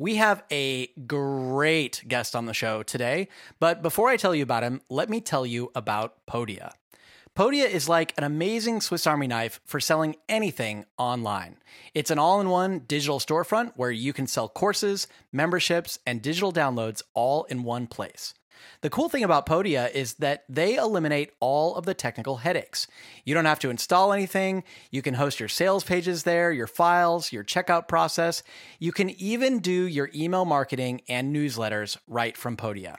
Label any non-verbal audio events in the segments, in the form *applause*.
We have a great guest on the show today, but before I tell you about him, let me tell you about Podia. Podia is like an amazing Swiss Army knife for selling anything online. It's an all in one digital storefront where you can sell courses, memberships, and digital downloads all in one place. The cool thing about Podia is that they eliminate all of the technical headaches. You don't have to install anything. You can host your sales pages there, your files, your checkout process. You can even do your email marketing and newsletters right from Podia.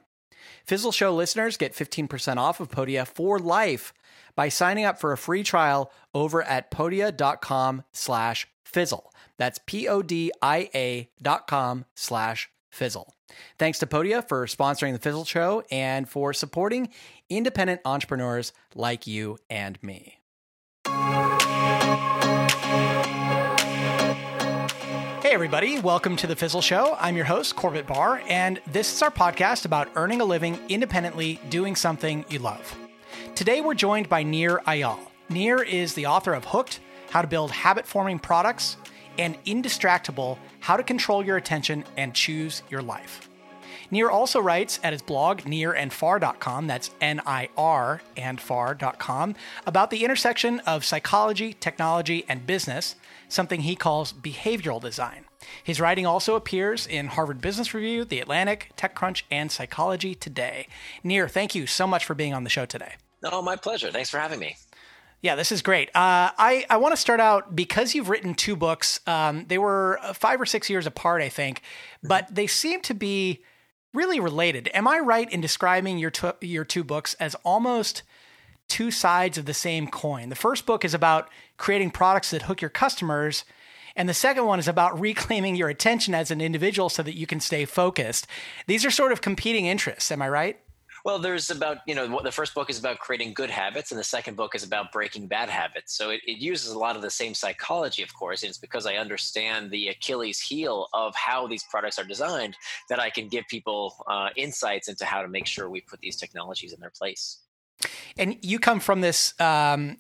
Fizzle Show listeners get 15% off of Podia for life by signing up for a free trial over at podia.com slash fizzle. That's P-O-D-I-A dot com slash fizzle. Thanks to Podia for sponsoring the Fizzle Show and for supporting independent entrepreneurs like you and me. Hey, everybody, welcome to the Fizzle Show. I'm your host, Corbett Barr, and this is our podcast about earning a living independently doing something you love. Today, we're joined by Nir Eyal. Nir is the author of Hooked How to Build Habit Forming Products and Indistractable How to Control Your Attention and Choose Your Life. Nir also writes at his blog, nirandfar.com, that's N I R and far.com, about the intersection of psychology, technology, and business, something he calls behavioral design. His writing also appears in Harvard Business Review, The Atlantic, TechCrunch, and Psychology Today. Nir, thank you so much for being on the show today. Oh, my pleasure. Thanks for having me. Yeah, this is great. Uh, I, I want to start out because you've written two books. Um, they were five or six years apart, I think, but they seem to be really related. Am I right in describing your, your two books as almost two sides of the same coin? The first book is about creating products that hook your customers. And the second one is about *laughs* reclaiming your attention as an individual so that you can stay focused. These are sort of competing interests. Am I right? Well, there's about, you know, the first book is about creating good habits, and the second book is about breaking bad habits. So it, it, uses a lot of the same psychology, of course. And it's because I understand the Achilles heel of how these products are designed that I can give people uh, insights into how to make sure we put these technologies in their place. And you come from this um,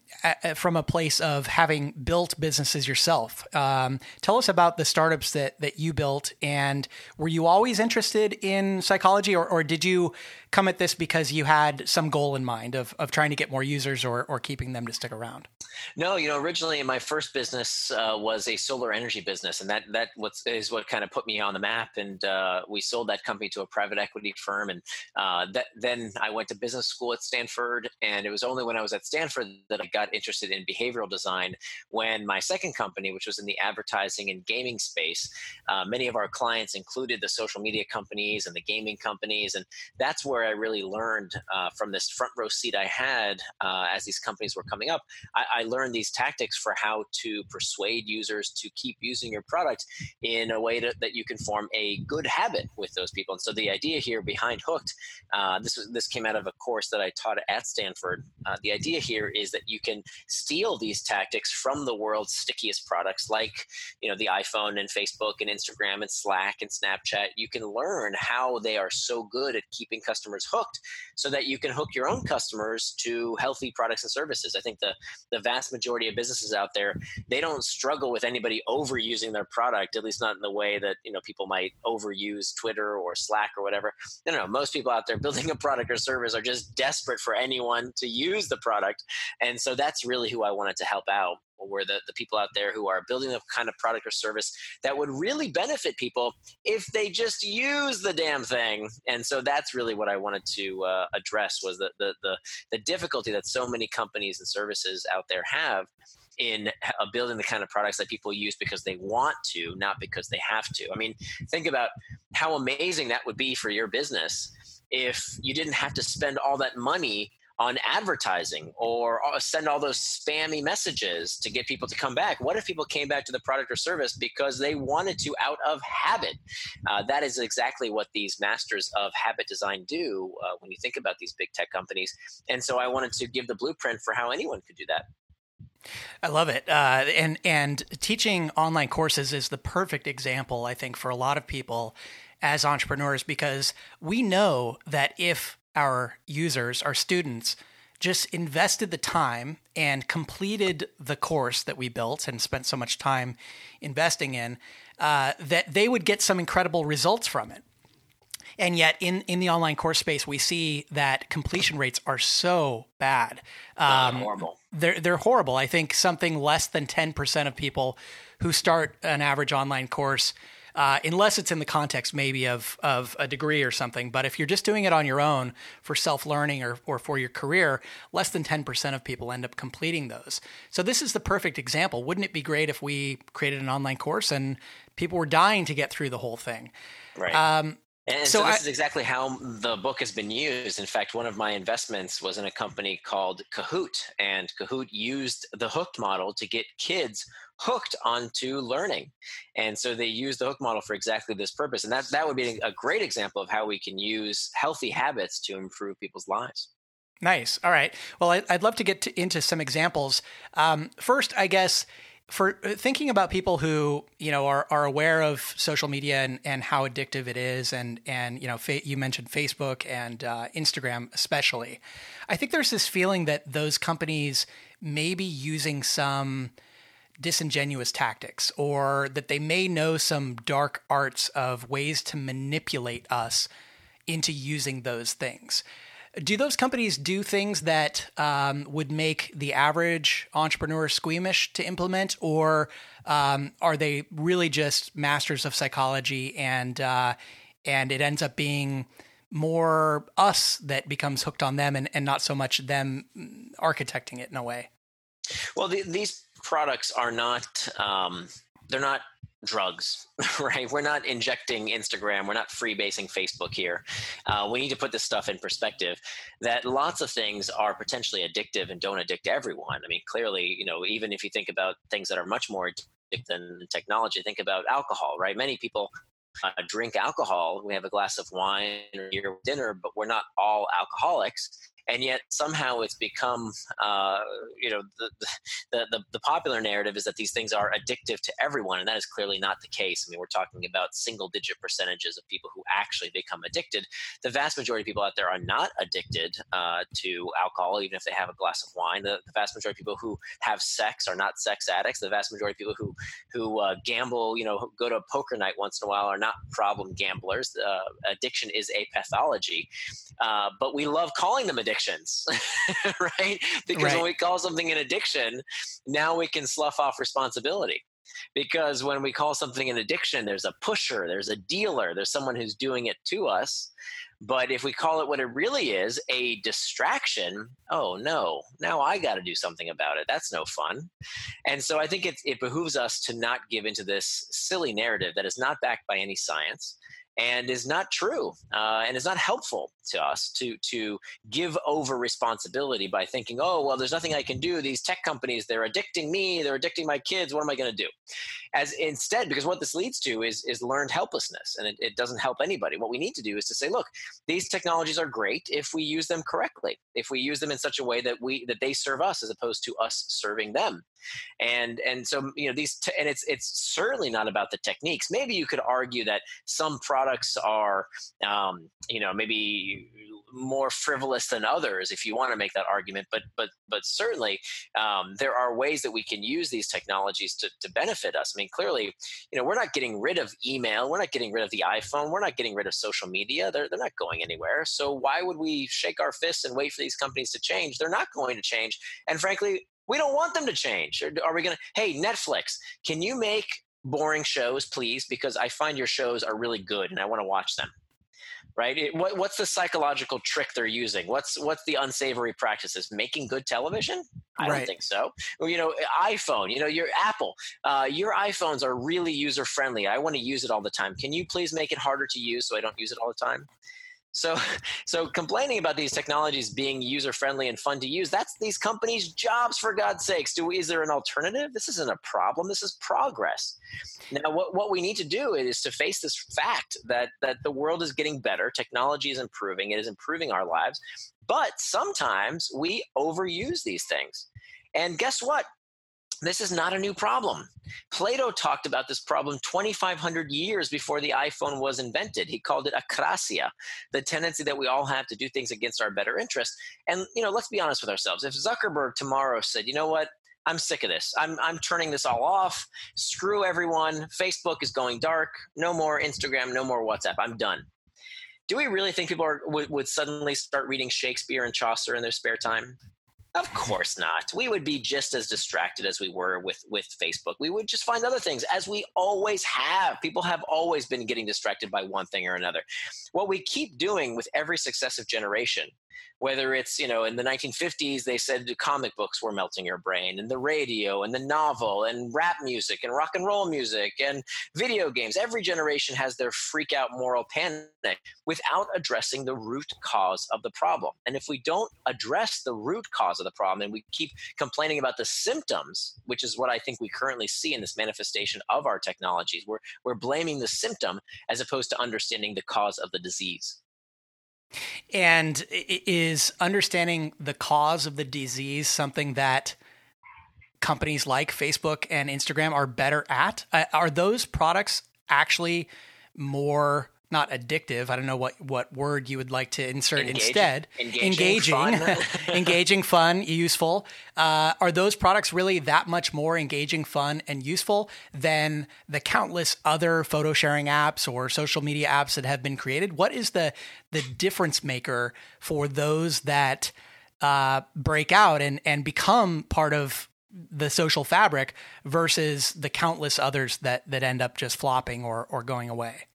from a place of having built businesses yourself. Um, tell us about the startups that that you built, and were you always interested in psychology, or, or did you come at this because you had some goal in mind of, of trying to get more users or, or keeping them to stick around? No, you know, originally my first business uh, was a solar energy business, and that that is what kind of put me on the map. And uh, we sold that company to a private equity firm, and uh, that, then I went to business school at Stanford. And it was only when I was at Stanford that I got interested in behavioral design. When my second company, which was in the advertising and gaming space, uh, many of our clients included the social media companies and the gaming companies, and that's where I really learned uh, from this front row seat I had uh, as these companies were coming up. I, I learned these tactics for how to persuade users to keep using your product in a way to, that you can form a good habit with those people. And so the idea here behind Hooked, uh, this was this came out of a course that I taught at Stanford. Uh, the idea here is that you can steal these tactics from the world's stickiest products, like you know the iPhone and Facebook and Instagram and Slack and Snapchat. You can learn how they are so good at keeping customers hooked, so that you can hook your own customers to healthy products and services. I think the the vast majority of businesses out there they don't struggle with anybody overusing their product at least not in the way that you know people might overuse twitter or slack or whatever no no most people out there *laughs* building a product or service are just desperate for anyone to use the product and so that's really who i wanted to help out were the, the people out there who are building the kind of product or service that would really benefit people if they just use the damn thing. And so that's really what I wanted to uh, address was the, the, the, the difficulty that so many companies and services out there have in uh, building the kind of products that people use because they want to, not because they have to. I mean, think about how amazing that would be for your business if you didn't have to spend all that money on advertising or uh, send all those spammy messages to get people to come back? What if people came back to the product or service because they wanted to out of habit? Uh, that is exactly what these masters of habit design do uh, when you think about these big tech companies. And so I wanted to give the blueprint for how anyone could do that. I love it, uh, and and teaching online courses is the perfect example, I think, for a lot of people as entrepreneurs because we know that if our users, our students, just invested the time and completed the course that we built and spent so much time investing in, uh, that they would get some incredible results from it. And yet, in, in the online course space, we see that completion rates are so bad. Um, horrible. They're, they're horrible. I think something less than 10% of people who start an average online course uh, unless it's in the context maybe of of a degree or something. But if you're just doing it on your own for self learning or or for your career, less than ten percent of people end up completing those. So this is the perfect example. Wouldn't it be great if we created an online course and people were dying to get through the whole thing? Right. Um, and so, so this I, is exactly how the book has been used. In fact, one of my investments was in a company called Kahoot, and Kahoot used the hooked model to get kids hooked onto learning. And so they use the hook model for exactly this purpose. And that, that would be a great example of how we can use healthy habits to improve people's lives. Nice. All right. Well, I'd love to get to, into some examples. Um, first, I guess for uh, thinking about people who you know are, are aware of social media and, and how addictive it is and and you know fa- you mentioned Facebook and uh, Instagram especially I think there's this feeling that those companies may be using some disingenuous tactics or that they may know some dark arts of ways to manipulate us into using those things. Do those companies do things that um, would make the average entrepreneur squeamish to implement, or um, are they really just masters of psychology and uh, and it ends up being more us that becomes hooked on them and, and not so much them architecting it in a way? Well, the, these products are not um, they're not drugs, *laughs* right? We're not injecting Instagram. We're not freebasing Facebook here. Uh, we need to put this stuff in perspective. That lots of things are potentially addictive and don't addict everyone. I mean, clearly, you know, even if you think about things that are much more addictive than technology, think about alcohol, right? Many people uh, drink alcohol. We have a glass of wine or dinner, but we're not all alcoholics and yet somehow it's become uh, you know the, *laughs* the, the the popular narrative is that these things are addictive to everyone and that is clearly not the case. I mean we're talking about single digit percentages of people who actually become addicted. The vast majority of people out there are not addicted uh, to alcohol even if they have a glass of wine. The, the, vast majority of people who have sex are not sex addicts. The vast majority of people who who uh, gamble you know go to a poker night once in a while are not problem gamblers. Uh, addiction is a pathology. Uh, but we love calling them addictions addictions, *laughs* right? Because right. when we call something an addiction, now we can slough off responsibility. Because when we call something an addiction, there's a pusher, there's a dealer, there's someone who's doing it to us. But if we call it what it really is, a distraction, oh no, now I got to do something about it. That's no fun. And so I think it, it behooves us to not give into this silly narrative that is not backed by any science and is not true uh, and is not helpful to us to to give over responsibility by thinking oh well there's nothing i can do. These tech companies they're addicting me they're addicting my kids. What am i going to do? As instead because what this leads to is is learned helplessness and it, it doesn't help anybody. What we need to do is to say look these technologies are great if we use them correctly if we use them in such a way that we that they serve us as opposed to us serving them. And and so you know these t- and it's it's certainly not about the techniques. Maybe you could argue that some products are um, you know maybe more frivolous than others if you want to make that argument but but but certainly um, there are ways that we can use these technologies to, to benefit us. I mean clearly you know we're not getting rid of email we're not getting rid of the iphone we're not getting rid of social media they're, they're not going anywhere. So why would we shake our fists and wait for these companies to change? They're not going to change and frankly we don't want them to change. Are we going to, hey, Netflix, can you make boring shows, please? Because I find your shows are really good and I want to watch them. Right? It, what, what's the psychological trick they're using? What's what's the unsavory practices? Making good television? I right. don't think so. Or, you know, iPhone. You know, your Apple. Uh, your iPhones are really user friendly. I want to use it all the time. Can you please make it harder to use so I don't use it all the time? So, *laughs* so complaining about these technologies being user friendly and fun to use, that's these companies' jobs for God's sakes. Do we, is there an alternative? This isn't a problem. This is progress. Now, what, what we need to do is to face this fact that, that the world is getting better. Technology is improving. It is improving our lives. But sometimes we overuse these things. And guess what? This is not a new problem. Plato talked about this problem 2,500 years before the iPhone was invented. He called it akrasia, the tendency that we all have to do things against our better interest. And, you know, let's be honest with ourselves. If Zuckerberg tomorrow said, you know what, I'm sick of this. I'm, I'm turning this all off. Screw everyone. Facebook is going dark. No more Instagram, no more WhatsApp. I'm done. Do we really think people are, would, would suddenly start reading Shakespeare and Chaucer in their spare time? Of course not. We would be just as distracted as we were with with Facebook. We would just find other things as we always have. People have always been getting distracted by one thing or another. What we keep doing with every successive generation whether it's you know in the 1950s they said the comic books were melting your brain and the radio and the novel and rap music and rock and roll music and video games. Every generation has their freak out moral panic without addressing the root cause of the problem. And if we don't address the root cause of the problem and we keep complaining about the symptoms which is what i think we currently see in this manifestation of our technologies we're, we're blaming the symptom as opposed to understanding the cause of the disease and is understanding the cause of the disease something that companies like Facebook and Instagram are better at? Uh, are those products actually more not addictive. I don't know what, what word you would like to insert engaging, instead. Engaging, engaging, fun, *laughs* engaging, fun useful. Uh, are those products really that much more engaging, fun, and useful than the countless other photo sharing apps or social media apps that have been created? What is the the difference maker for those that uh, break out and and become part of the social fabric versus the countless others that that end up just flopping or or going away?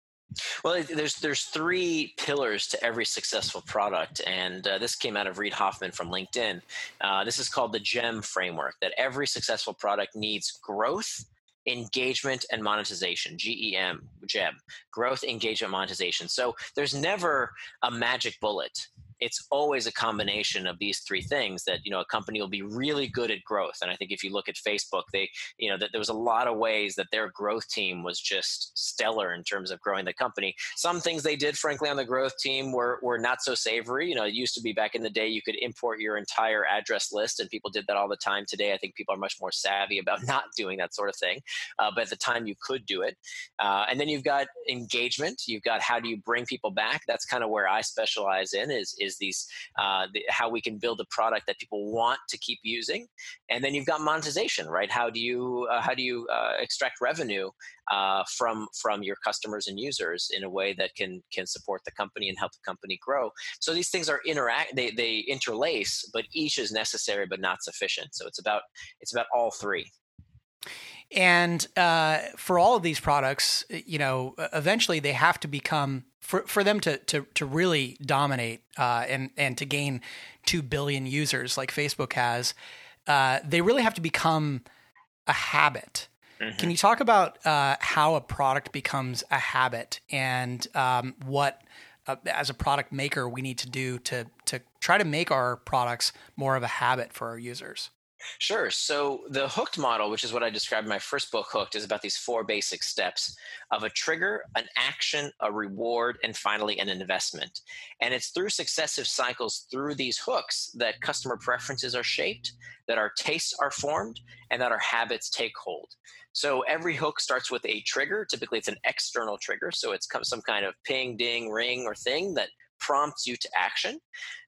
Well, there's there's three pillars to every successful product, and uh, this came out of Reid Hoffman from LinkedIn. Uh, this is called the GEM framework. That every successful product needs growth, engagement, and monetization. GEM, GEM, growth, engagement, monetization. So there's never a magic bullet it's always a combination of these three things that you know a company will be really good at growth. And i think if you look at facebook they you know that there was a lot of ways that their growth team was just stellar in terms of growing the company. Some things they did frankly on the growth team were were not so savory. You know it used to be back in the day you could import your entire address list and people did that all the time. Today i think people are much more savvy about *laughs* not doing that sort of thing uh, but at the time you could do it. Uh, and then you've got engagement. You've got how do you bring people back? That's kind of where i specialize in is is these uh, the, how we can build a product that people want to keep using, and then you've got monetization, right? How do you uh, how do you uh, extract revenue uh, from from your customers and users in a way that can can support the company and help the company grow? So these things are interact they they interlace, but each is necessary but not sufficient. So it's about it's about all three. And uh, for all of these products, you know, eventually they have to become for for them to to to really dominate uh, and and to gain two billion users like Facebook has. Uh, they really have to become a habit. Mm-hmm. Can you talk about uh, how a product becomes a habit and um, what, uh, as a product maker, we need to do to to try to make our products more of a habit for our users? Sure. So the hooked model, which is what I described in my first book, Hooked, is about these four basic steps of a trigger, an action, a reward, and finally an investment. And it's through successive cycles through these hooks that customer preferences are shaped, that our tastes are formed, and that our habits take hold. So every hook starts with a trigger. Typically, it's an external trigger. So it's some kind of ping, ding, ring, or thing that prompts you to action.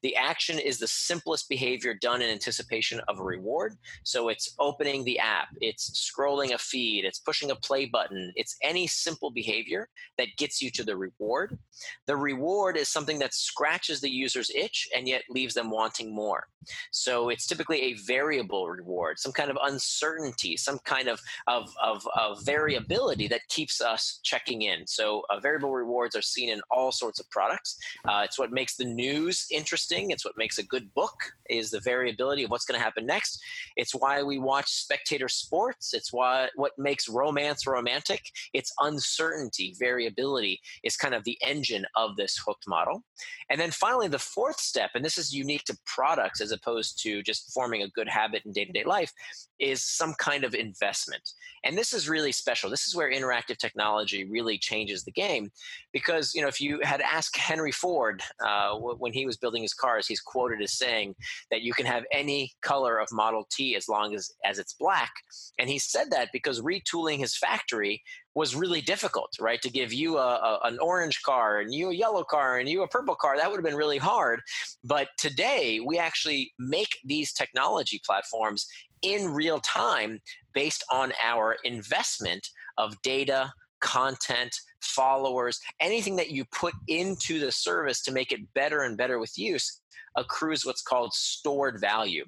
The action is the simplest behavior done in anticipation of a reward. So it's opening the app, it's scrolling a feed, it's pushing a play button, it's any simple behavior that gets you to the reward. The reward is something that scratches the user's itch and yet leaves them wanting more. So it's typically a variable reward, some kind of uncertainty, some kind of, of, of, of variability that keeps us checking in. So uh, variable rewards are seen in all sorts of products. Uh, it's what makes the news interesting. It's what makes a good book is the variability of what's going to happen next. It's why we watch spectator sports. It's why what makes romance romantic. It's uncertainty, variability is kind of the engine of this hooked model. And then finally, the fourth step, and this is unique to products as opposed to just forming a good habit in day to day life, is some kind of investment. And this is really special. This is where interactive technology really changes the game because, you know, if you had asked Henry Ford uh, when he was building his cars, he's quoted as saying that you can have any color of Model T as long as, as it's black. And he said that because retooling his factory was really difficult, right? To give you a, a, an orange car and you a yellow car and you a purple car, that would have been really hard. But today, we actually make these technology platforms in real time based on our investment of data, content, followers, anything that you put into the service to make it better and better with use accrues what's called stored value.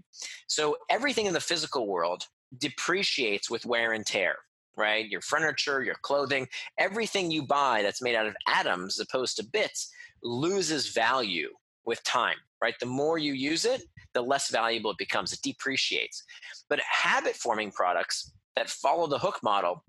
So everything in the physical world depreciates with wear and tear right? Your furniture, your clothing, everything you buy that's made out of atoms as opposed to bits loses value with time, right? The more you use it, the less valuable it becomes. It depreciates. But habit forming products that follow the hook model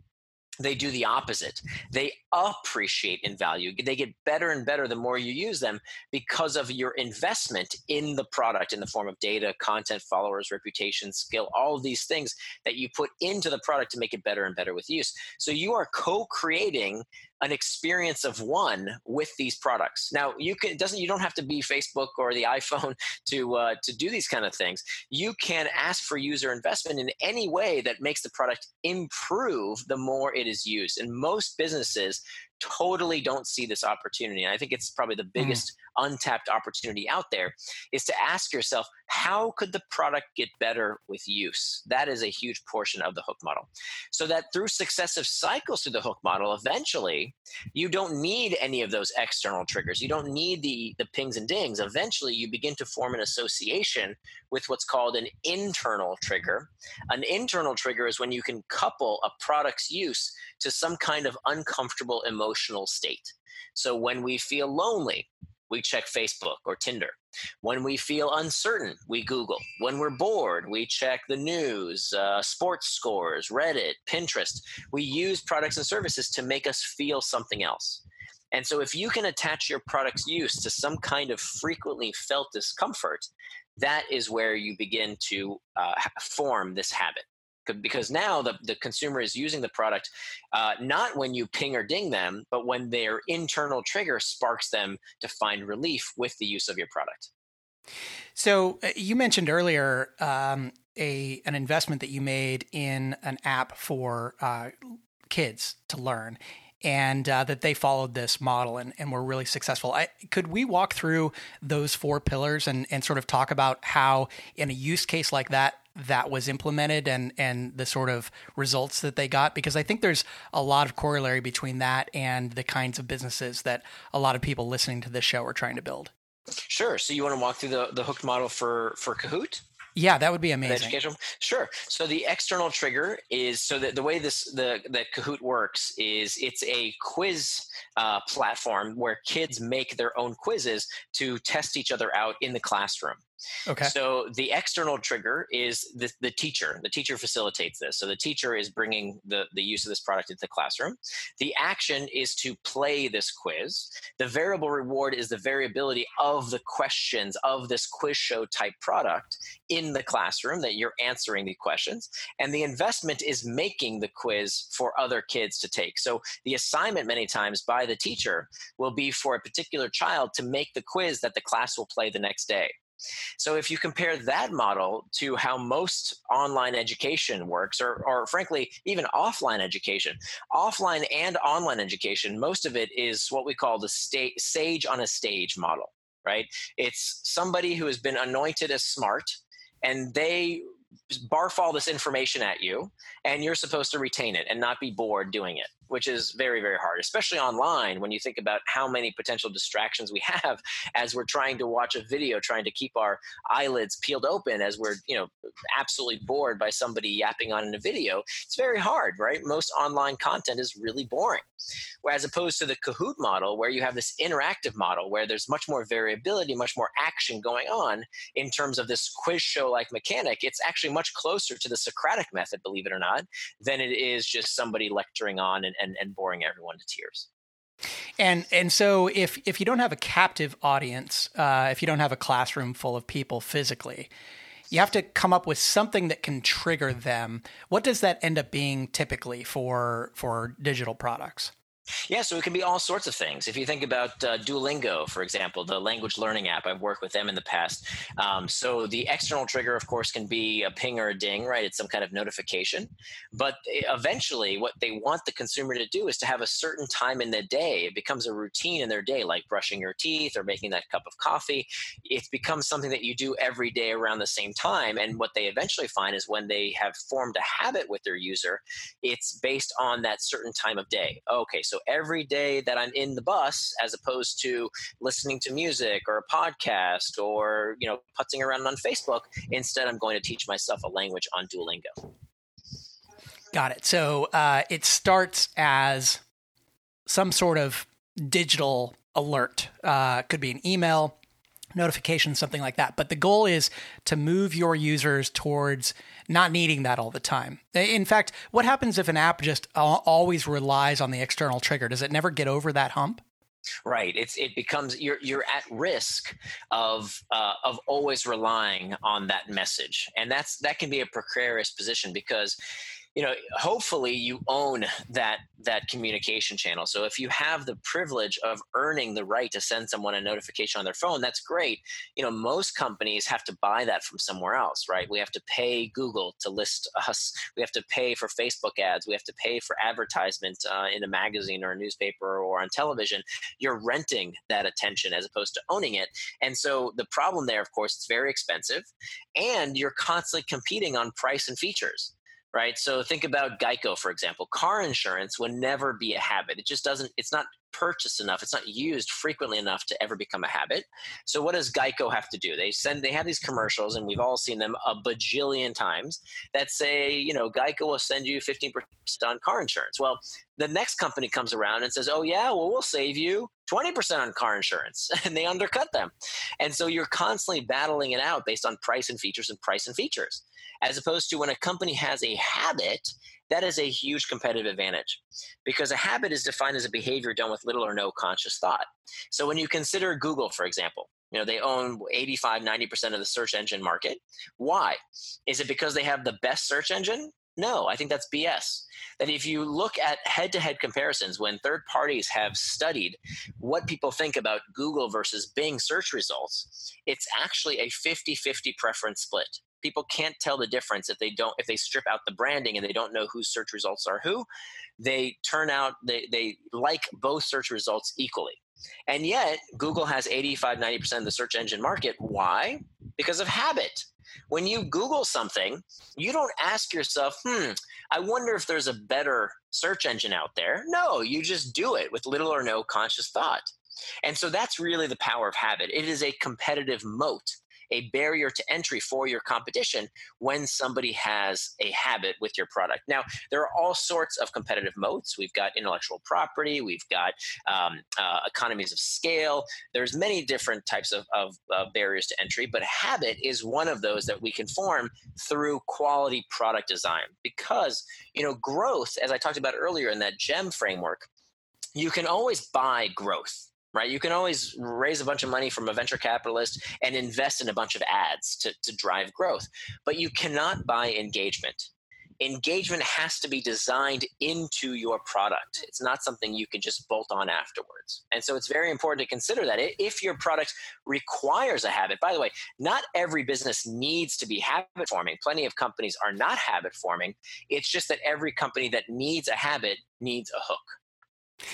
they do the opposite. They appreciate in value. They get better and better the more you use them because of your investment in the product in the form of data, content, followers, reputation, skill, all of these things that you put into the product to make it better and better with use. So you are co creating an experience of one with these products. Now, you can doesn't you don't have to be Facebook or the *laughs* iPhone to uh, to do these kind of things. You can ask for user investment in any way that makes the product improve the more it is used. And most businesses totally don't see this opportunity. And I think it's probably the mm. biggest. Untapped opportunity out there is to ask yourself, how could the product get better with use? That is a huge portion of the hook model. So that through successive cycles through the hook model, eventually you don't need any of those external triggers. You don't need the, the pings and dings. Eventually you begin to form an association with what's called an internal trigger. An internal trigger is when you can couple a product's use to some kind of uncomfortable emotional state. So when we feel lonely, we check Facebook or Tinder. When we feel uncertain, we Google. When we're bored, we check the news, uh, sports scores, Reddit, Pinterest. We use products and services to make us feel something else. And so, if you can attach your product's use to some kind of frequently felt discomfort, that is where you begin to uh, form this habit because now the, the consumer is using the product uh, not when you ping or ding them, but when their internal trigger sparks them to find relief with the use of your product. So uh, you mentioned earlier um, a an investment that you made in an app for uh, kids to learn, and uh, that they followed this model and, and were really successful. I, could we walk through those four pillars and, and sort of talk about how, in a use case like that, that was implemented and and the sort of results that they got because I think there's a lot of corollary between that and the kinds of businesses that a lot of people listening to this show are trying to build. Sure. So you want to walk through the the hooked model for for Kahoot? Yeah, that would be amazing. Sure. So the external trigger is so that the way this the that Kahoot works is it's a quiz uh, platform where kids make their own quizzes to test each other out in the classroom. Okay. So the external trigger is the, the teacher. The teacher facilitates this. So the teacher is bringing the, the use of this product into the classroom. The action is to play this quiz. The variable reward is the variability of the questions of this quiz show type product in the classroom that you're answering the questions. And the investment is making the quiz for other kids to take. So the assignment many times by the teacher will be for a particular child to make the quiz that the class will play the next day. So if you compare that model to how most online education works, or, or frankly, even offline education, offline and online education, most of it is what we call the sta- sage on a stage model, right? It's somebody who has been anointed as smart and they barf all this information at you and you're supposed to retain it and not be bored doing it which is very very hard especially online when you think about how many potential distractions we *laughs* have as we're trying to watch a video trying to keep our eyelids peeled open as we're you know absolutely bored by somebody yapping on in a video. It's very hard right? Most online content is really boring. Whereas opposed to the kahoot model where you have this interactive model where there's much more variability much more action going on in terms of this quiz show like mechanic it's actually much closer to the socratic method believe it or not than it is just somebody lecturing on and, and, and boring everyone to tears. And and so if if you don't have a captive audience, uh, if you don't have a classroom full of people physically, you have to come up with something that can trigger them. What does that end up being typically for for digital products? Yeah, so it can be all sorts of things. If you think about uh, Duolingo, for example, the language learning app, I've worked with them in the past. Um, so the external trigger, of course, can be a ping or a ding, right? It's some kind of notification. But eventually, what they want the consumer to do is to have a certain time in the day. It becomes a routine in their day, like brushing your teeth or making that cup of coffee. It becomes something that you do every day around the same time. And what they eventually find is when they have formed a habit with their user, it's based on that certain time of day. Okay, so every day that I'm in the bus, as opposed to listening to music or a podcast or you know putzing around on Facebook, instead I'm going to teach myself a language on Duolingo. Got it. So uh, it starts as some sort of digital alert. Uh, could be an email, notification, something like that. But the goal is to move your users towards not needing that all the time. In fact, what happens if an app just always relies on the external trigger? Does it never get over that hump? Right. It's it becomes you're you're at risk of uh, of always relying on that message, and that's that can be a precarious position because you know hopefully you own that that communication channel. So if you have the privilege of earning the right to send someone a notification on their phone that's great. You know most companies have to buy that from somewhere else right? We have to pay google to list us. We have to pay for facebook ads. We have to pay for advertisement uh, in a magazine or a newspaper or on television. You're renting that attention as opposed to owning it. And so the problem there of course it's very expensive and you're constantly competing on price and features right? So think about Geico, for example. Car insurance would never be a habit. It just doesn't, it's not purchased enough, it's not used frequently enough to ever become a habit. So what does Geico have to do? They send, they have these commercials, and we've all seen them a bajillion times that say, you know, Geico will send you 15% on car insurance. Well, the next company comes around and says, oh, yeah, well, we'll save you 20% on car insurance. *laughs* And they undercut them. And so you're constantly battling it out based on price and features and price and features as opposed to when a company has a habit that is a huge competitive advantage because a habit is defined as a behavior done with little or no conscious thought. So when you consider google for example you know they own 85 90% of the search engine market. Why? Is it because they have the best search engine? No, I think that's BS. That if you look at head to head comparisons, when third parties have studied what people think about Google versus Bing search results, it's actually a 50 50 preference split people can't tell the difference if they don't if they strip out the branding and they don't know whose search results are who they turn out they, they like both search results equally. And yet google has 85 90% of the search engine market. Why? Because of habit. When you google something you don't ask yourself hmm i wonder if there's a better search engine out there. No you just do it with little or no conscious thought. And so that's really the power of habit. It is a competitive moat a barrier to entry for your competition when somebody has a habit with your product. Now, there are all sorts of competitive moats. We've got intellectual property, we've got um, uh, economies of scale. There's many different types of, of uh, barriers to entry, but habit is one of those that we can form through quality product design because you know growth, as I talked about earlier in that GEM framework, you can always buy growth right? You can always raise a bunch of money from a venture capitalist and invest in a bunch of ads to, to drive growth, but you cannot buy engagement. Engagement has to be designed into your product. It's not something you can just bolt on afterwards. And so it's very important to consider that if your product requires a habit, by the way, not every business needs to be habit forming. Plenty of companies are not habit forming. It's just that every company that needs a habit needs a hook.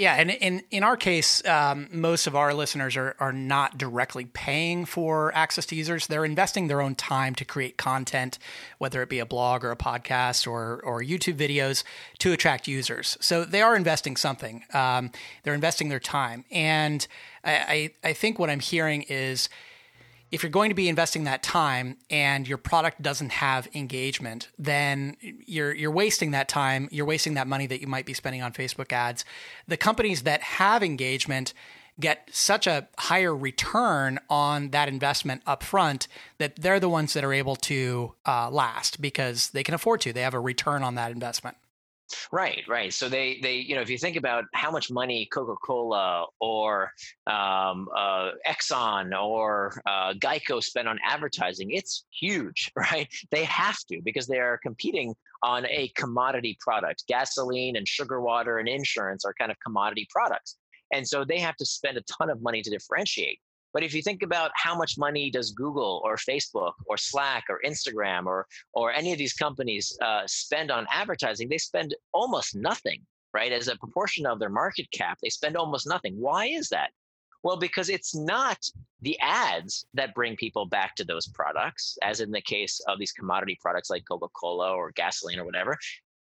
Yeah, and in in our case, um, most of our listeners are are not directly paying for access to users. They're investing their own time to create content, whether it be a blog or a podcast or or YouTube videos, to attract users. So they are investing something. Um, they're investing their time, and I, I I think what I'm hearing is if you're going to be investing that time and your product doesn't have engagement, then you're you're wasting that time. You're wasting that money that you might be spending on Facebook ads. The companies that have engagement get such a higher return on that investment up front that they're the ones that are able to uh, last because they can afford to. They have a return on that investment. Right, right. So they, they, you know, if you think about how much money Coca-Cola or um, uh, Exxon or uh, Geico spend on advertising, it's huge, *laughs* right? They have to because they are competing on a commodity product. Gasoline and sugar water and insurance are kind of commodity products, and so they have to spend a ton of money to differentiate. But if you think about how much money does Google or Facebook or Slack or Instagram or or any of these companies uh, spend on advertising, they spend almost nothing, right? As a proportion of their market cap, they spend almost nothing. Why is that? Well, because it's not the ads that bring people back to those products, as in the case of these commodity products like Coca Cola or gasoline or whatever.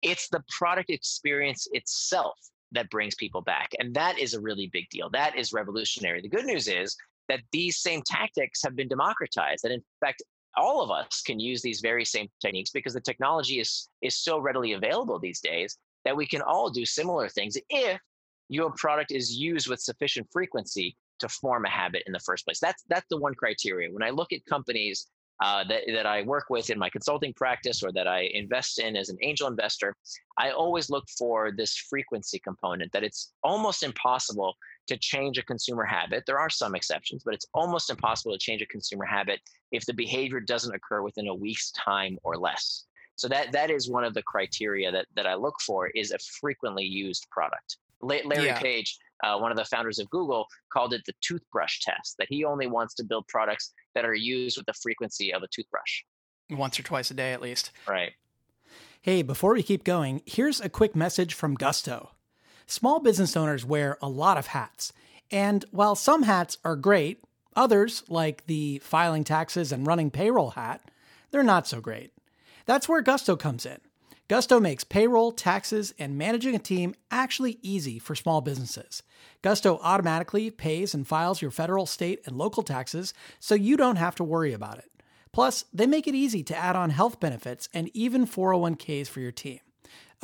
It's the product experience itself that brings people back. And that is a really big deal. That is revolutionary. The good news is that these same tactics have been democratized. That in fact, all of us can use these very same techniques because the technology is is so readily available these days that we can all do similar things if your product is used with sufficient frequency to form a habit in the first place. That's that's the one criteria. When I look at companies uh, that, that I work with in my consulting practice or that I invest in as an angel investor, I always look for this frequency component that it's almost impossible to change a consumer habit. There are some exceptions, but it's almost impossible to change a consumer habit if the behavior doesn't occur within a week's time or less. So that that is one of the criteria that that I look for is a frequently used product. Larry yeah. Page, uh, one of the founders of Google, called it the toothbrush test. That he only wants to build products that are used with the frequency of a toothbrush, once or twice a day at least. Right. Hey, before we keep going, here's a quick message from Gusto. Small business owners wear a lot of hats, and while some hats are great, others, like the filing taxes and running payroll hat, they're not so great. That's where Gusto comes in. Gusto makes payroll, taxes, and managing a team actually easy for small businesses. Gusto automatically pays and files your federal, state, and local taxes so you don't have to worry about it. Plus, they make it easy to add on health benefits and even 401ks for your team.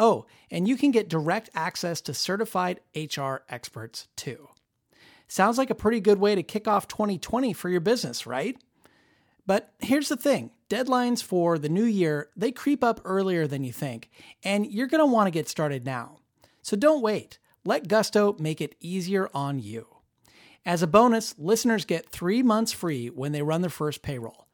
Oh, and you can get direct access to certified HR experts too. Sounds like a pretty good way to kick off 2020 for your business, right? But here's the thing deadlines for the new year, they creep up earlier than you think, and you're going to want to get started now. So don't wait. Let Gusto make it easier on you. As a bonus, listeners get three months free when they run their first payroll.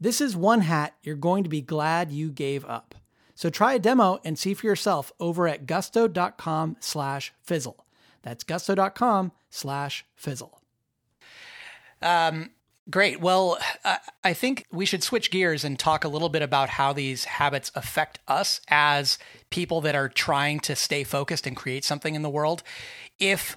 This is one hat you're going to be glad you gave up. So try a demo and see for yourself over at gusto.com slash fizzle. That's gusto.com slash fizzle. Um, Great. Well, I think we should switch gears and talk a little bit about how these habits affect us as people that are trying to stay focused and create something in the world. If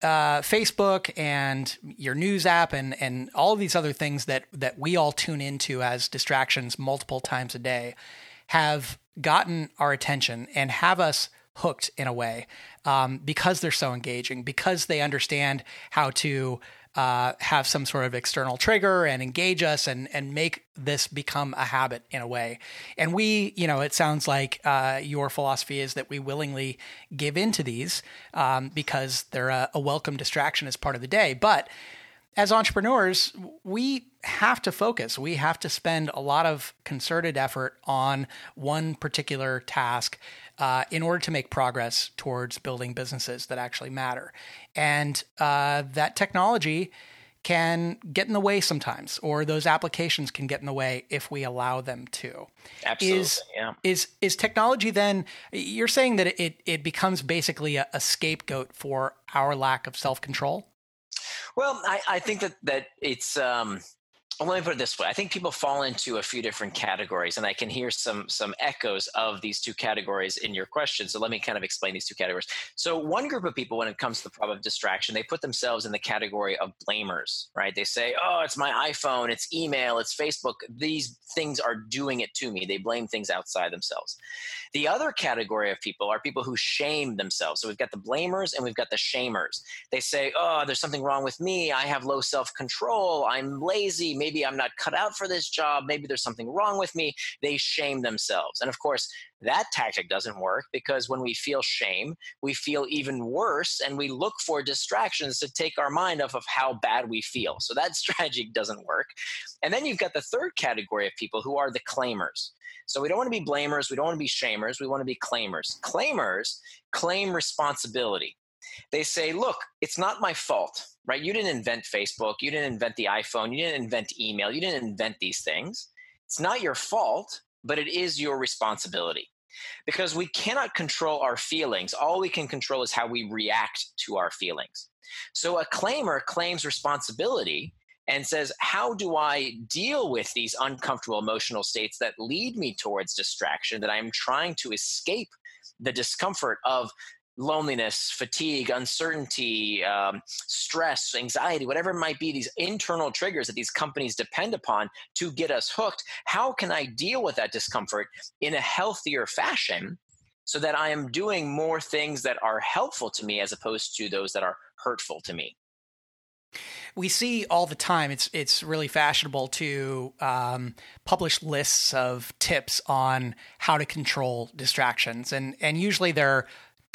uh, Facebook and your news app and and all these other things that that we all tune into as distractions multiple times a day have gotten our attention and have us hooked in a way um, because they're so engaging because they understand how to uh, have some sort of external trigger and engage us and and make this become a habit in a way. And we, you know, it sounds like uh, your philosophy is that we willingly give into these um, because they're a, a welcome distraction as part of the day. But as entrepreneurs, we have to focus. We have to spend a lot of concerted effort on one particular task uh, in order to make progress towards building businesses that actually matter. And uh, that technology can get in the way sometimes, or those applications can get in the way if we allow them to. Absolutely. Is, yeah. is, is technology then, you're saying that it, it becomes basically a, a scapegoat for our lack of self control? Well, I, I think that that it's um, well, let me put it this way. I think people fall into a few different categories, and I can hear some some echoes of these two categories in your question. So let me kind of explain these two categories. So one group of people, when it comes to the problem of distraction, they put themselves in the category of blamers, right? They say, "Oh, it's my iPhone, it's email, it's Facebook. These things are doing it to me." They blame things outside themselves. The other category of people are people who shame themselves. So we've got the blamers and we've got the shamers. They say, "Oh, there's something wrong with me. I have low self control. I'm lazy." Maybe maybe I'm not cut out for this job, maybe there's something wrong with me. They shame themselves. And of course, that tactic doesn't work because when we feel shame, we feel even worse and we look for distractions to take our mind off of how bad we feel. So that *laughs* strategy doesn't work. And then you've got the third category of people who are the claimers. So we don't want to be blamers, we don't want to be shamers, we want to be claimers. Claimers claim responsibility. They say, look, it's not my fault, right? You didn't invent Facebook, you didn't invent the iPhone, you didn't invent email, you didn't invent these things. It's not your fault, but it is your responsibility. Because we cannot control our feelings. All we can control is how we react to our feelings. So a claimer claims responsibility and says, How do I deal with these uncomfortable emotional states that lead me towards distraction, that I'm trying to escape the discomfort of loneliness, fatigue, uncertainty, um, stress, anxiety, whatever it might be, these internal triggers that these companies depend upon to get us hooked. How can I deal with that discomfort in a healthier fashion so that I am doing more things that are helpful to me as opposed to those that are hurtful to me? we see all the time. It's it's really fashionable to um, publish lists of tips on how to control distractions, and and usually they're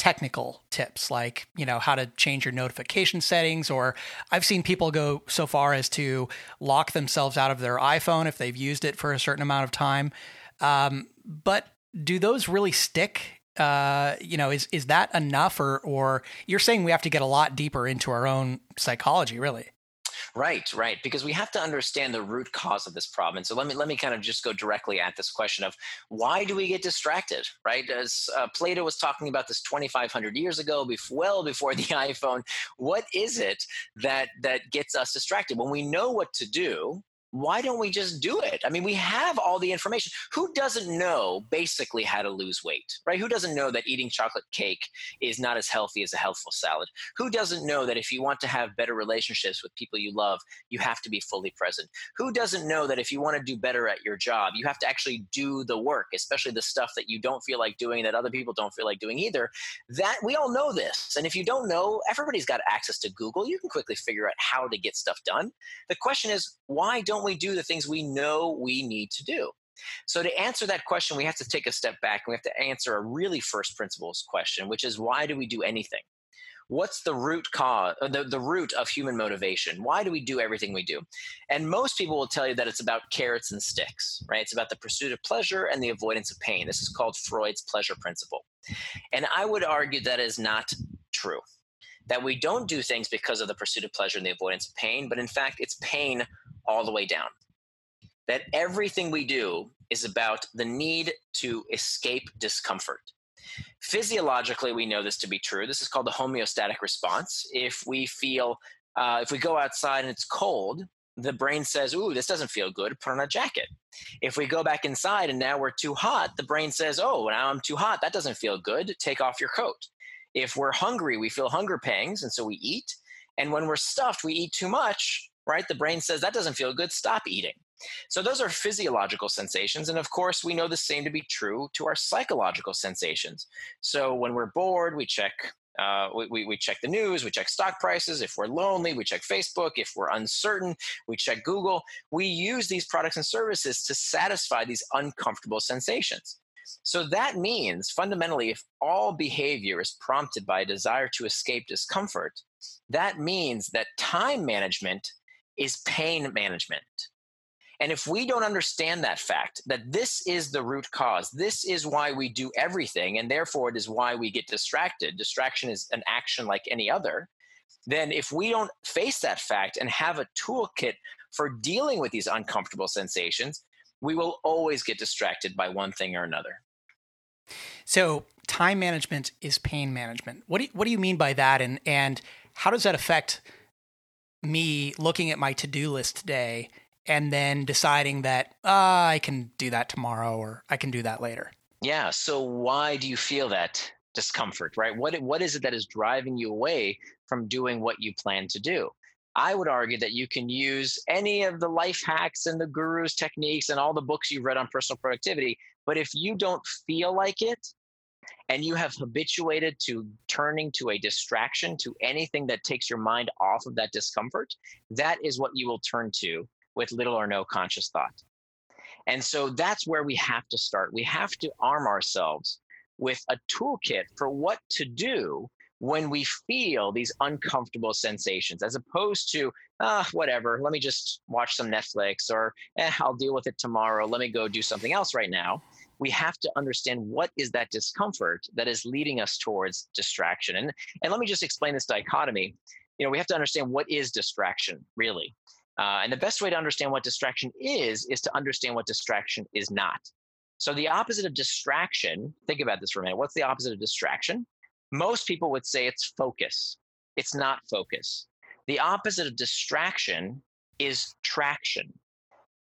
technical tips like you know how to change your notification settings or i've seen people go so far as to lock themselves out of their iphone if they've used it for a certain amount of time um, but do those really stick uh, you know, is is that enough, or or you're saying we have to get a lot deeper into our own psychology, really? Right, right. Because we have to understand the root cause of this problem. And so let me let me kind of just go directly at this question of why do we get distracted? Right, as uh, Plato was talking about this 2,500 years ago, before, well before the *laughs* iPhone. What is it that that gets us distracted when we know what to do? Why don't we just do it? I mean, we have all the information. Who doesn't know basically how to lose weight, right? Who doesn't know that eating chocolate cake is not as healthy as a healthful salad? Who doesn't know that if you want to have better relationships with people you love, you have to be fully present? Who doesn't know that if you want to do better at your job, you have to actually do the work, especially the stuff that you don't feel like doing that other people don't feel like doing either? That we all know this. And if you don't know, everybody's got access to Google. You can quickly figure out how to get stuff done. The question is, why don't don't we do the things we know we need to do? So, to answer that question, we have to take a step back and we have to answer a really first principles question, which is why do we do anything? What's the root cause, uh, the, the root of human motivation? Why do we do everything we do? And most people will tell you that it's about carrots and sticks, right? It's about the pursuit of pleasure and the avoidance of pain. This is called Freud's pleasure principle. And I would argue that is not true. That we don't do things because of the pursuit of pleasure and the avoidance of pain, but in fact, it's pain all the way down. That everything we do is about the need to escape discomfort. Physiologically, we know this to be true. This is called the homeostatic response. If we feel, uh, if we go outside and it's cold, the brain says, Ooh, this doesn't feel good, put on a jacket. If we go back inside and now we're too hot, the brain says, Oh, now I'm too hot, that doesn't feel good, take off your coat. If we're hungry, we feel hunger pangs, and so we eat. And when we're stuffed, we eat too much, right? The brain says that doesn't feel good, stop eating. So those are physiological sensations. And of course, we know the same to be true to our psychological sensations. So when we're bored, we check. Uh, we, we check the news, we check stock prices. If we're lonely, we check Facebook. If we're uncertain, we check Google. We use these products and services to satisfy these uncomfortable sensations. So that means fundamentally, if all behavior is prompted by a desire to escape discomfort, that means that time management is pain management. And if we don't understand that fact, that this is the root cause, this is why we do everything, and therefore it is why we get distracted. Distraction is an action like any other. Then, if we don't face that fact and have a toolkit for dealing with these uncomfortable sensations, we will always get distracted by one thing or another. So, time management is pain management. What do you, what do you mean by that, and and how does that affect me looking at my to-do list today and then deciding that uh, I can do that tomorrow or I can do that later. Yeah. So why do you feel that discomfort, right? What what is it that is driving you away from doing what you plan to do? I would argue that you can use any of the life hacks and the gurus techniques and all the books you've read on personal productivity, but if you don't feel like it, and you have habituated to turning to a distraction, to anything that takes your mind off of that discomfort, that is what you will turn to with little or no conscious thought. And so that's where we have to start. We have to arm ourselves with a toolkit for what to do when we feel these uncomfortable sensations, as opposed to, ah, whatever, let me just watch some Netflix or eh, I'll deal with it tomorrow. Let me go do something else right now. We have to understand what is that discomfort that is leading us towards distraction. And, and let me just explain this dichotomy. You know, we have to understand what is distraction really. Uh, and the best way to understand what distraction is, is to understand what distraction is not. So the opposite of distraction, think about this for a minute. What's the opposite of distraction? Most people would say it's focus. It's not focus. The opposite of distraction is traction.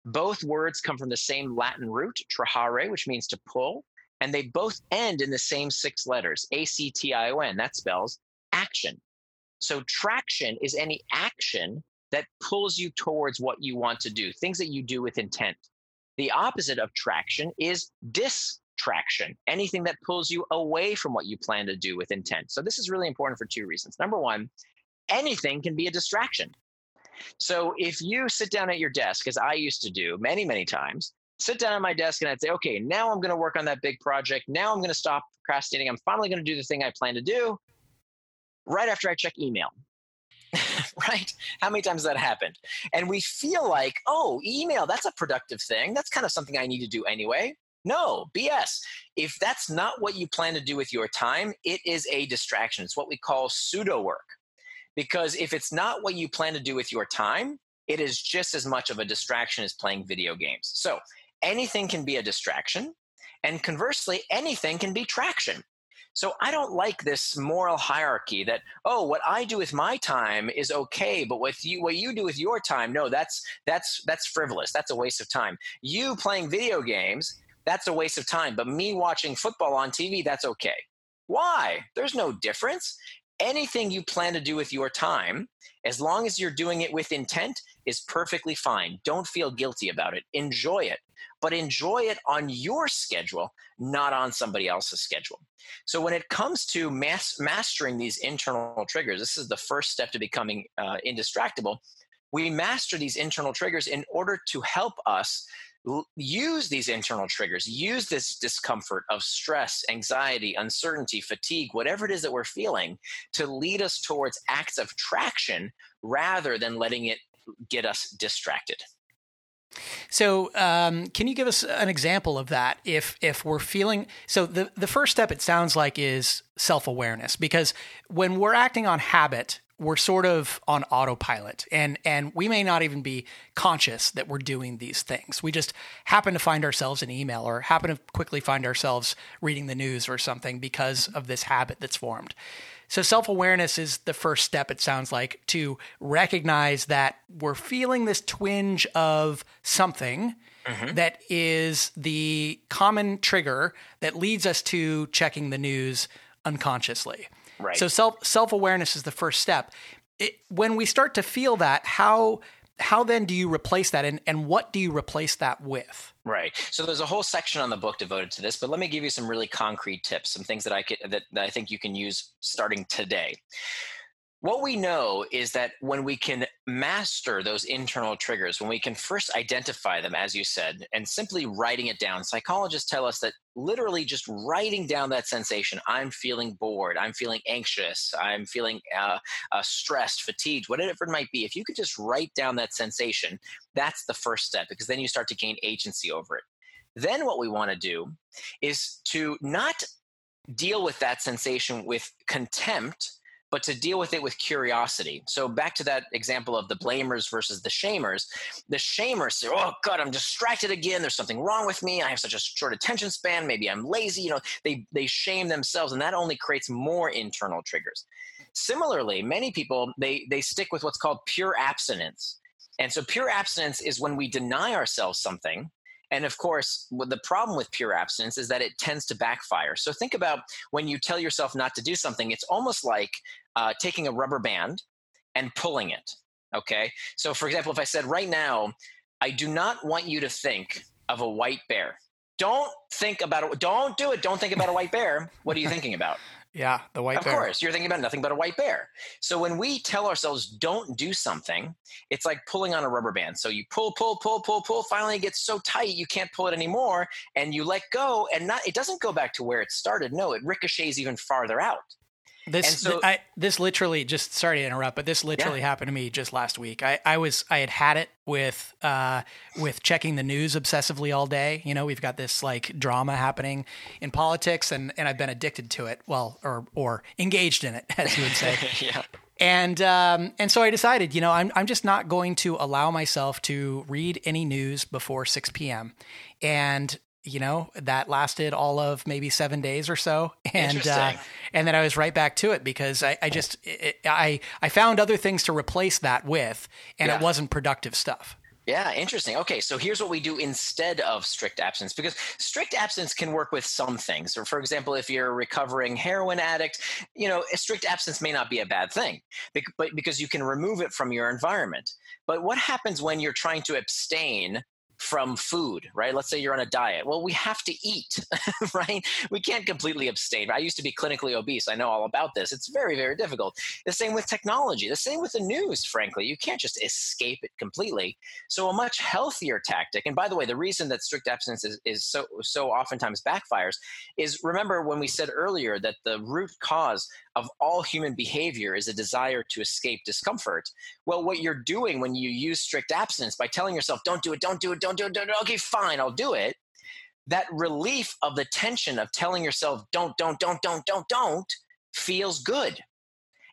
Both words come from the same Latin root, trahere, which means to pull, and they both end in the same six letters, A C T I O N. That spells action. So traction is any action that pulls you towards what you want to do, things that you do with intent. The opposite of traction is distraction, anything that pulls you away from what you plan to do with intent. So, this is really important for two reasons. Number one, anything can be a distraction. So, if you sit down at your desk, as I used to do many, many times, sit down at my desk and I'd say, okay, now I'm going to work on that big project. Now I'm going to stop procrastinating. I'm finally going to do the thing I plan to do right after I check email. *laughs* right? How many times that happened? And we feel like, oh, email, that's a productive thing. That's kind of something I need to do anyway. No, BS. If that's not what you plan to do with your time, it is a distraction. It's what we call pseudo work. Because if it's not what you plan to do with your time, it is just as much of a distraction as playing video games. So anything can be a distraction. And conversely, anything can be traction. So I don't like this moral hierarchy that oh what I do with my time is okay but what you what you do with your time no that's that's that's frivolous that's a waste of time. You playing video games that's a waste of time. But me watching football on TV, that's okay. Why? There's no difference. Anything you plan to do with your time, as long as you're doing it with intent, is perfectly fine. Don't feel guilty about it. Enjoy it, but enjoy it on your schedule, not on somebody else's schedule. So, when it comes to mas- mastering these internal triggers, this is the first step to becoming uh, indistractable. We master these internal triggers in order to help us use these internal triggers, use this discomfort of stress, anxiety, uncertainty, fatigue, whatever it is that we're feeling, to lead us towards acts of traction rather than letting it get us distracted. So, um, can you give us an example of that? If if we're feeling so, the the first step it sounds like is self awareness because when we're acting on habit, we're sort of on autopilot and and we may not even be conscious that we're doing these things. We just happen to find ourselves in email or happen to quickly find ourselves reading the news or something because of this habit that's formed. So self-awareness is the first step it sounds like to recognize that we're feeling this twinge of something mm-hmm. that is the common trigger that leads us to checking the news unconsciously Right. So self self awareness is the first step. It, when we start to feel that, how how then do you replace that, and and what do you replace that with? Right. So there's a whole section on the book devoted to this, but let me give you some really concrete tips, some things that I could that, that I think you can use starting today. What we know is that when we can master those internal triggers, when we can first identify them, as you said, and simply writing it down, psychologists tell us that literally just writing down that sensation I'm feeling bored, I'm feeling anxious, I'm feeling uh, uh, stressed, fatigued, whatever it might be. If you could just write down that sensation, that's the first step because then you start to gain agency over it. Then, what we want to do is to not deal with that sensation with contempt but to deal with it with curiosity. So back to that example of the blamers versus the shamers. The shamers say, "Oh God, I'm distracted again. There's something wrong with me. I have such a short attention span. Maybe I'm lazy." You know, they they shame themselves, and that only creates more internal triggers. Similarly, many people they they stick with what's called pure abstinence. And so pure abstinence is when we deny ourselves something and of course, the problem with pure abstinence is that it tends to backfire. So think about when you tell yourself not to do something, it's almost like uh, taking a rubber band and pulling it. Okay. So, for example, if I said right now, I do not want you to think of a white bear. don't think about it. Don't do it. Don't think about a white bear. What are you thinking about? Yeah, the white of bear. Of course, you're thinking about nothing but a white bear. So when we tell ourselves don't do something, it's like pulling on a rubber band. So you pull, pull, pull, pull, pull. Finally, it gets so tight you can't pull it anymore, and you let go, and not. It doesn't go back to where it started. No, it ricochets even farther out. This so, I, this literally just sorry to interrupt, but this literally yeah. happened to me just last week. I, I was I had had it with uh, with checking the news obsessively all day. You know, we've got this like drama happening in politics, and and I've been addicted to it. Well, or or engaged in it, *laughs* as you would say. *laughs* yeah. And um, and so I decided, you know, I'm I'm just not going to allow myself to read any news before 6 p.m. And you know that lasted all of maybe seven days or so *laughs* and uh, and then i was right back to it because i, I just it, i i found other things to replace that with and yeah. it wasn't productive stuff yeah, interesting. Okay, so here's what we do instead of strict abstinence because strict abstinence can work with some things. Or for example, if you're a recovering heroin addict, you know, strict abstinence may not be a bad thing, but because you can remove it from your environment. But what happens when you're trying to abstain from food, right? Let's say you're on a diet. Well, we have to eat, *laughs* right? We can't completely abstain. I used to be clinically obese. I know all about this. It's very, very difficult. The same with technology, the same with the news, frankly. You can't just escape it completely. So, a much healthier tactic, and by the way, the reason that strict abstinence is, is so, so oftentimes backfires is remember when we said earlier that the root cause of all human behavior is a desire to escape discomfort. Well, what you're doing when you use strict abstinence by telling yourself, don't do it, don't do it, don't do it, don't do it. okay, fine, I'll do it. That relief of the tension of telling yourself, don't, don't, don't, don't, don't, don't, feels good.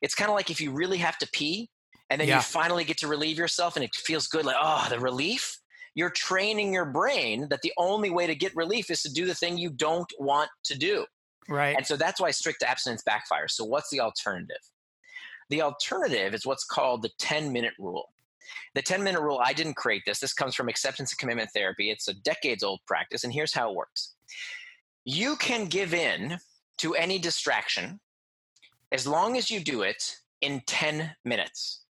It's kind of like if you really have to pee and then yeah. you finally get to relieve yourself and it feels good, like, oh, the relief. You're training your brain that the only way to get relief is to do the thing you don't want to do. Right. And so that's why strict abstinence backfires. So, what's the alternative? The alternative is what's called the 10 minute rule. The 10 minute rule, I didn't create this. This comes from acceptance and commitment therapy. It's a decades old practice. And here's how it works you can give in to any distraction as long as you do it in 10 minutes.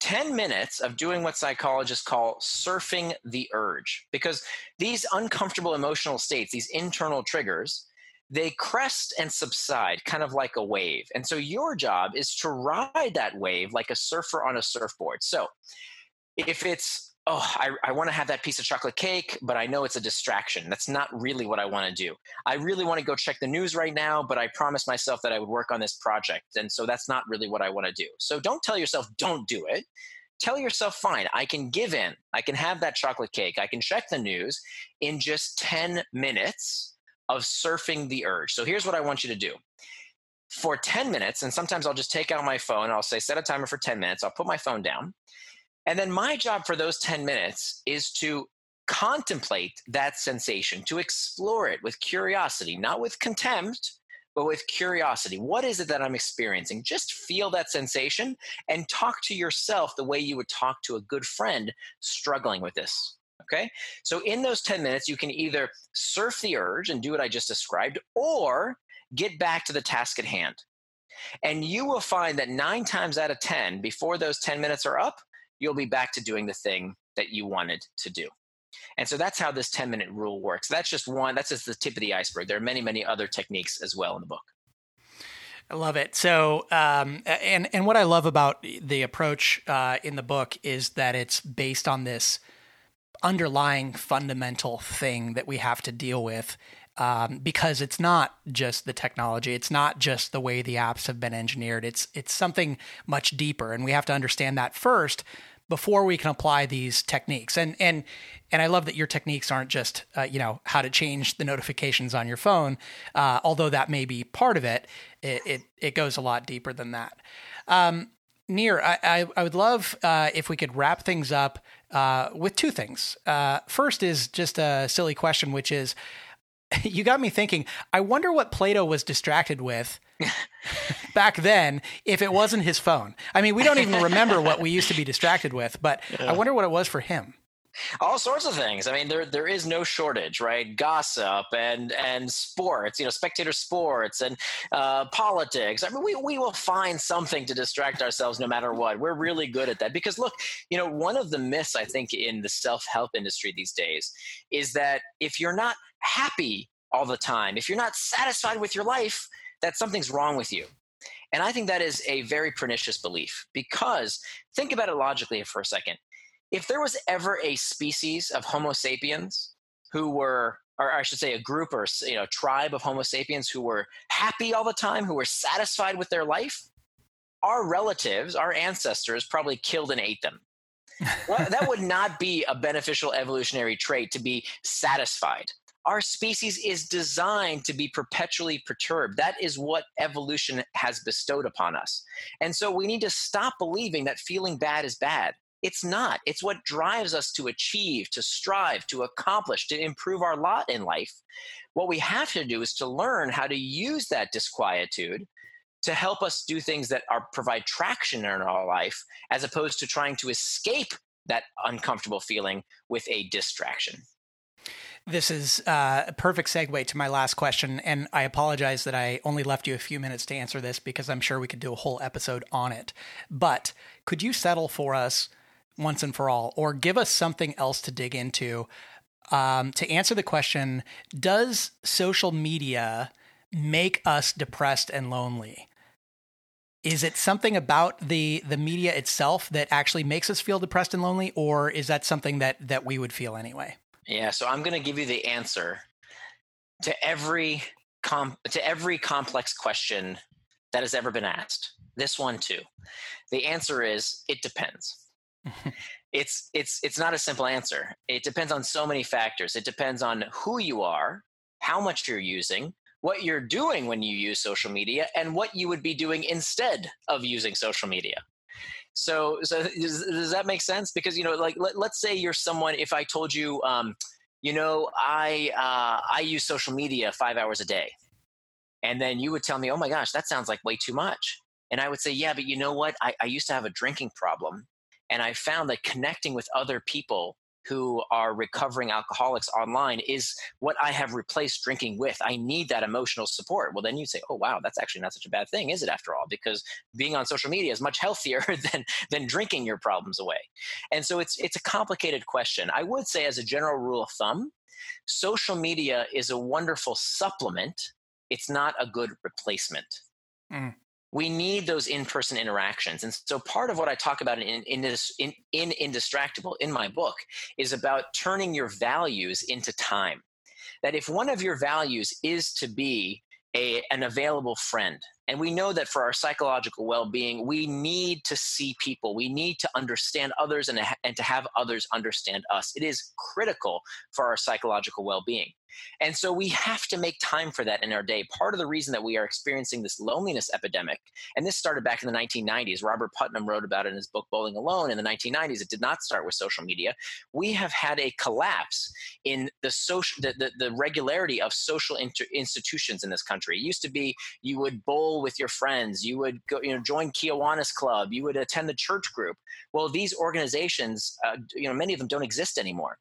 10 minutes of doing what psychologists call surfing the urge, because these uncomfortable emotional states, these internal triggers, they crest and subside kind of like a wave. And so your job is to ride that wave like a surfer on a surfboard. So if it's, oh, I, I want to have that piece of chocolate cake, but I know it's a distraction. That's not really what I want to do. I really want to go check the news right now, but I promised myself that I would work on this project. And so that's not really what I want to do. So don't tell yourself, don't do it tell yourself, fine, I can give in. I can have that chocolate cake. I can check the news in just 10 minutes of surfing the urge. So here's what I want you to do. For 10 minutes, and sometimes I'll just take out my phone, I'll say set a timer for 10 minutes, I'll put my phone down. And then my job for those 10 minutes is to contemplate that sensation, to explore it with curiosity, not with contempt, but with curiosity. What is it that I'm experiencing? Just feel that sensation and talk to yourself the way you would talk to a good friend struggling with this. Okay. So in those 10 minutes, you can either surf the urge and do what I just described, or get back to the task at hand. And you will find that nine times out of 10, before those 10 minutes are up, you'll be back to doing the thing that you wanted to do. And so that's how this 10 minute rule works. That's just one, that's just the tip of the iceberg. There are many, many other techniques as well in the book. I love it. So, um, and and what I love about the approach uh, in the book is that it's based on this underlying fundamental thing that we have to deal with um, because it's not just the technology. It's not just the way the apps have been engineered. It's it's something much deeper and we have to understand that first before we can apply these techniques. And and and I love that your techniques aren't just uh, you know how to change the notifications on your phone uh, although that may be part of it it it, it goes a lot deeper than that. Um, Nir, I, I, I, would love uh, if we could wrap things up uh, with two things. Uh, first is just a silly question, which is *laughs* you got me thinking, I wonder what Plato was distracted with *laughs* back then if it wasn't his phone. I mean, we don't even remember what we used to be distracted with, but yeah. I wonder what it was for him. All sorts of things. I mean, there there is no shortage, right? Gossip and and sports, you know, spectator sports and uh, politics. I mean, we we will find something to distract ourselves no matter what. We're really good at that because look, you know, one of the myths I think in the self help industry these days is that if you're not happy all the time, if you're not satisfied with your life, that something's wrong with you. And I think that is a very pernicious belief because think about it logically for a second if there was ever a species of Homo sapiens who were, or I should say, a group or you know tribe of Homo sapiens who were happy all the time, who were satisfied with their life, our relatives, our ancestors, probably killed and ate them. well, that would *laughs* not be a beneficial evolutionary trait to be satisfied. Our species is designed to be perpetually perturbed. That is what evolution has bestowed upon us. And so we need to stop believing that feeling bad is bad. It's not. It's what drives us to achieve, to strive, to accomplish, to improve our lot in life. What we have to do is to learn how to use that disquietude to help us do things that are provide traction in our life as opposed to trying to escape that uncomfortable feeling with a distraction. This is uh, a perfect segue to my last question. And I apologize that I only left you a few minutes to answer this because I'm sure we could do a whole episode on it. But could you settle for us once and for all, or give us something else to dig into um, to answer the question Does social media make us depressed and lonely? Is it something about the the media itself that actually makes us feel depressed and lonely, or is that something that that we would feel anyway? Yeah, so I'm going to give you the answer to every com- to every complex question that has ever been asked. This one too. The answer is it depends. It's it's it's not a simple answer. It depends on so many factors. It depends on who you are, how much you're using, what you're doing when you use social media, and what you would be doing instead of using social media. So, so *laughs* does, does that make sense? Because you know, like let, us say you're someone. If I told you, um, you know, I uh, I use social media five hours a day, and then you would tell me, oh my gosh, that sounds like way too much. And I would say, yeah, but you know what? I, I used to have a drinking problem, and I found that connecting with other people who are recovering alcoholics online is what I have replaced drinking with. I need that emotional support. Well, then you say, oh, wow, that's actually not such a bad thing, is it, after all? Because being on social media is much healthier *laughs* than, than drinking your problems away. And so it's, it's a complicated question. I would say, as a general rule of thumb, social media is a wonderful supplement, it's not a good replacement. Mm we need those in-person interactions. And so part of what i talk about in, in this in, in indistractable in my book is about turning your values into time. That if one of your values is to be a, an available friend and we know that for our psychological well-being we need to see people we need to understand others and, and to have others understand us. It is critical for our psychological well-being and so we have to make time for that in our day. Part of the reason that we are experiencing this loneliness epidemic, and this started back in the 1990s, Robert Putnam wrote about it in his book Bowling Alone in the 1990s. It did not start with social media. We have had a collapse in the social, the, the, the regularity of social inter- institutions in this country. It used to be you would bowl with your friends, you would go, you know, join Kiwanis Club, you would attend the church group. Well, these organizations, uh, you know, many of them don't exist anymore.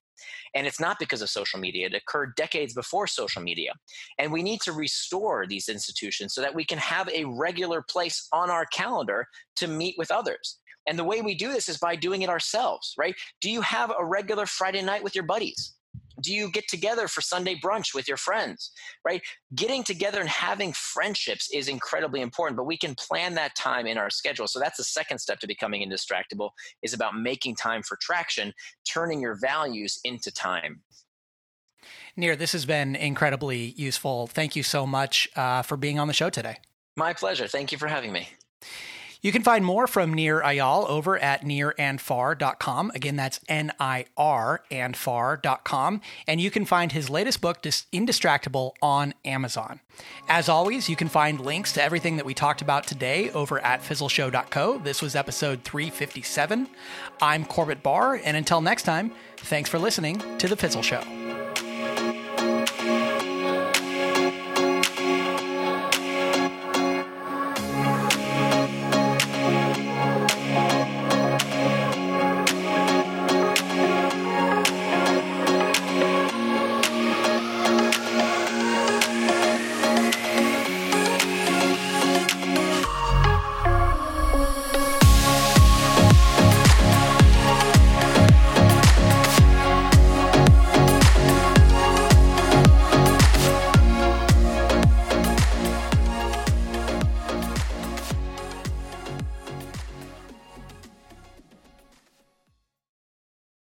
And it's not because of social media. It occurred decades before social media. And we need to restore these institutions so that we can have a regular place on our calendar to meet with others. And the way we do this is by doing it ourselves, right? Do you have a regular Friday night with your buddies? Do you get together for Sunday brunch with your friends, right? Getting together and having friendships is incredibly important, but we can plan that time in our schedule. So that's the second step to becoming indistractable is about making time for traction, turning your values into time. Nir, this has been incredibly useful. Thank you so much uh, for being on the show today. My pleasure. Thank you for having me. You can find more from Nir Eyal over at nirandfar.com. Again, that's N I R and far.com. And you can find his latest book, Indistractable, on Amazon. As always, you can find links to everything that we talked about today over at fizzleshow.co. This was episode 357. I'm Corbett Barr, and until next time, thanks for listening to The Fizzle Show.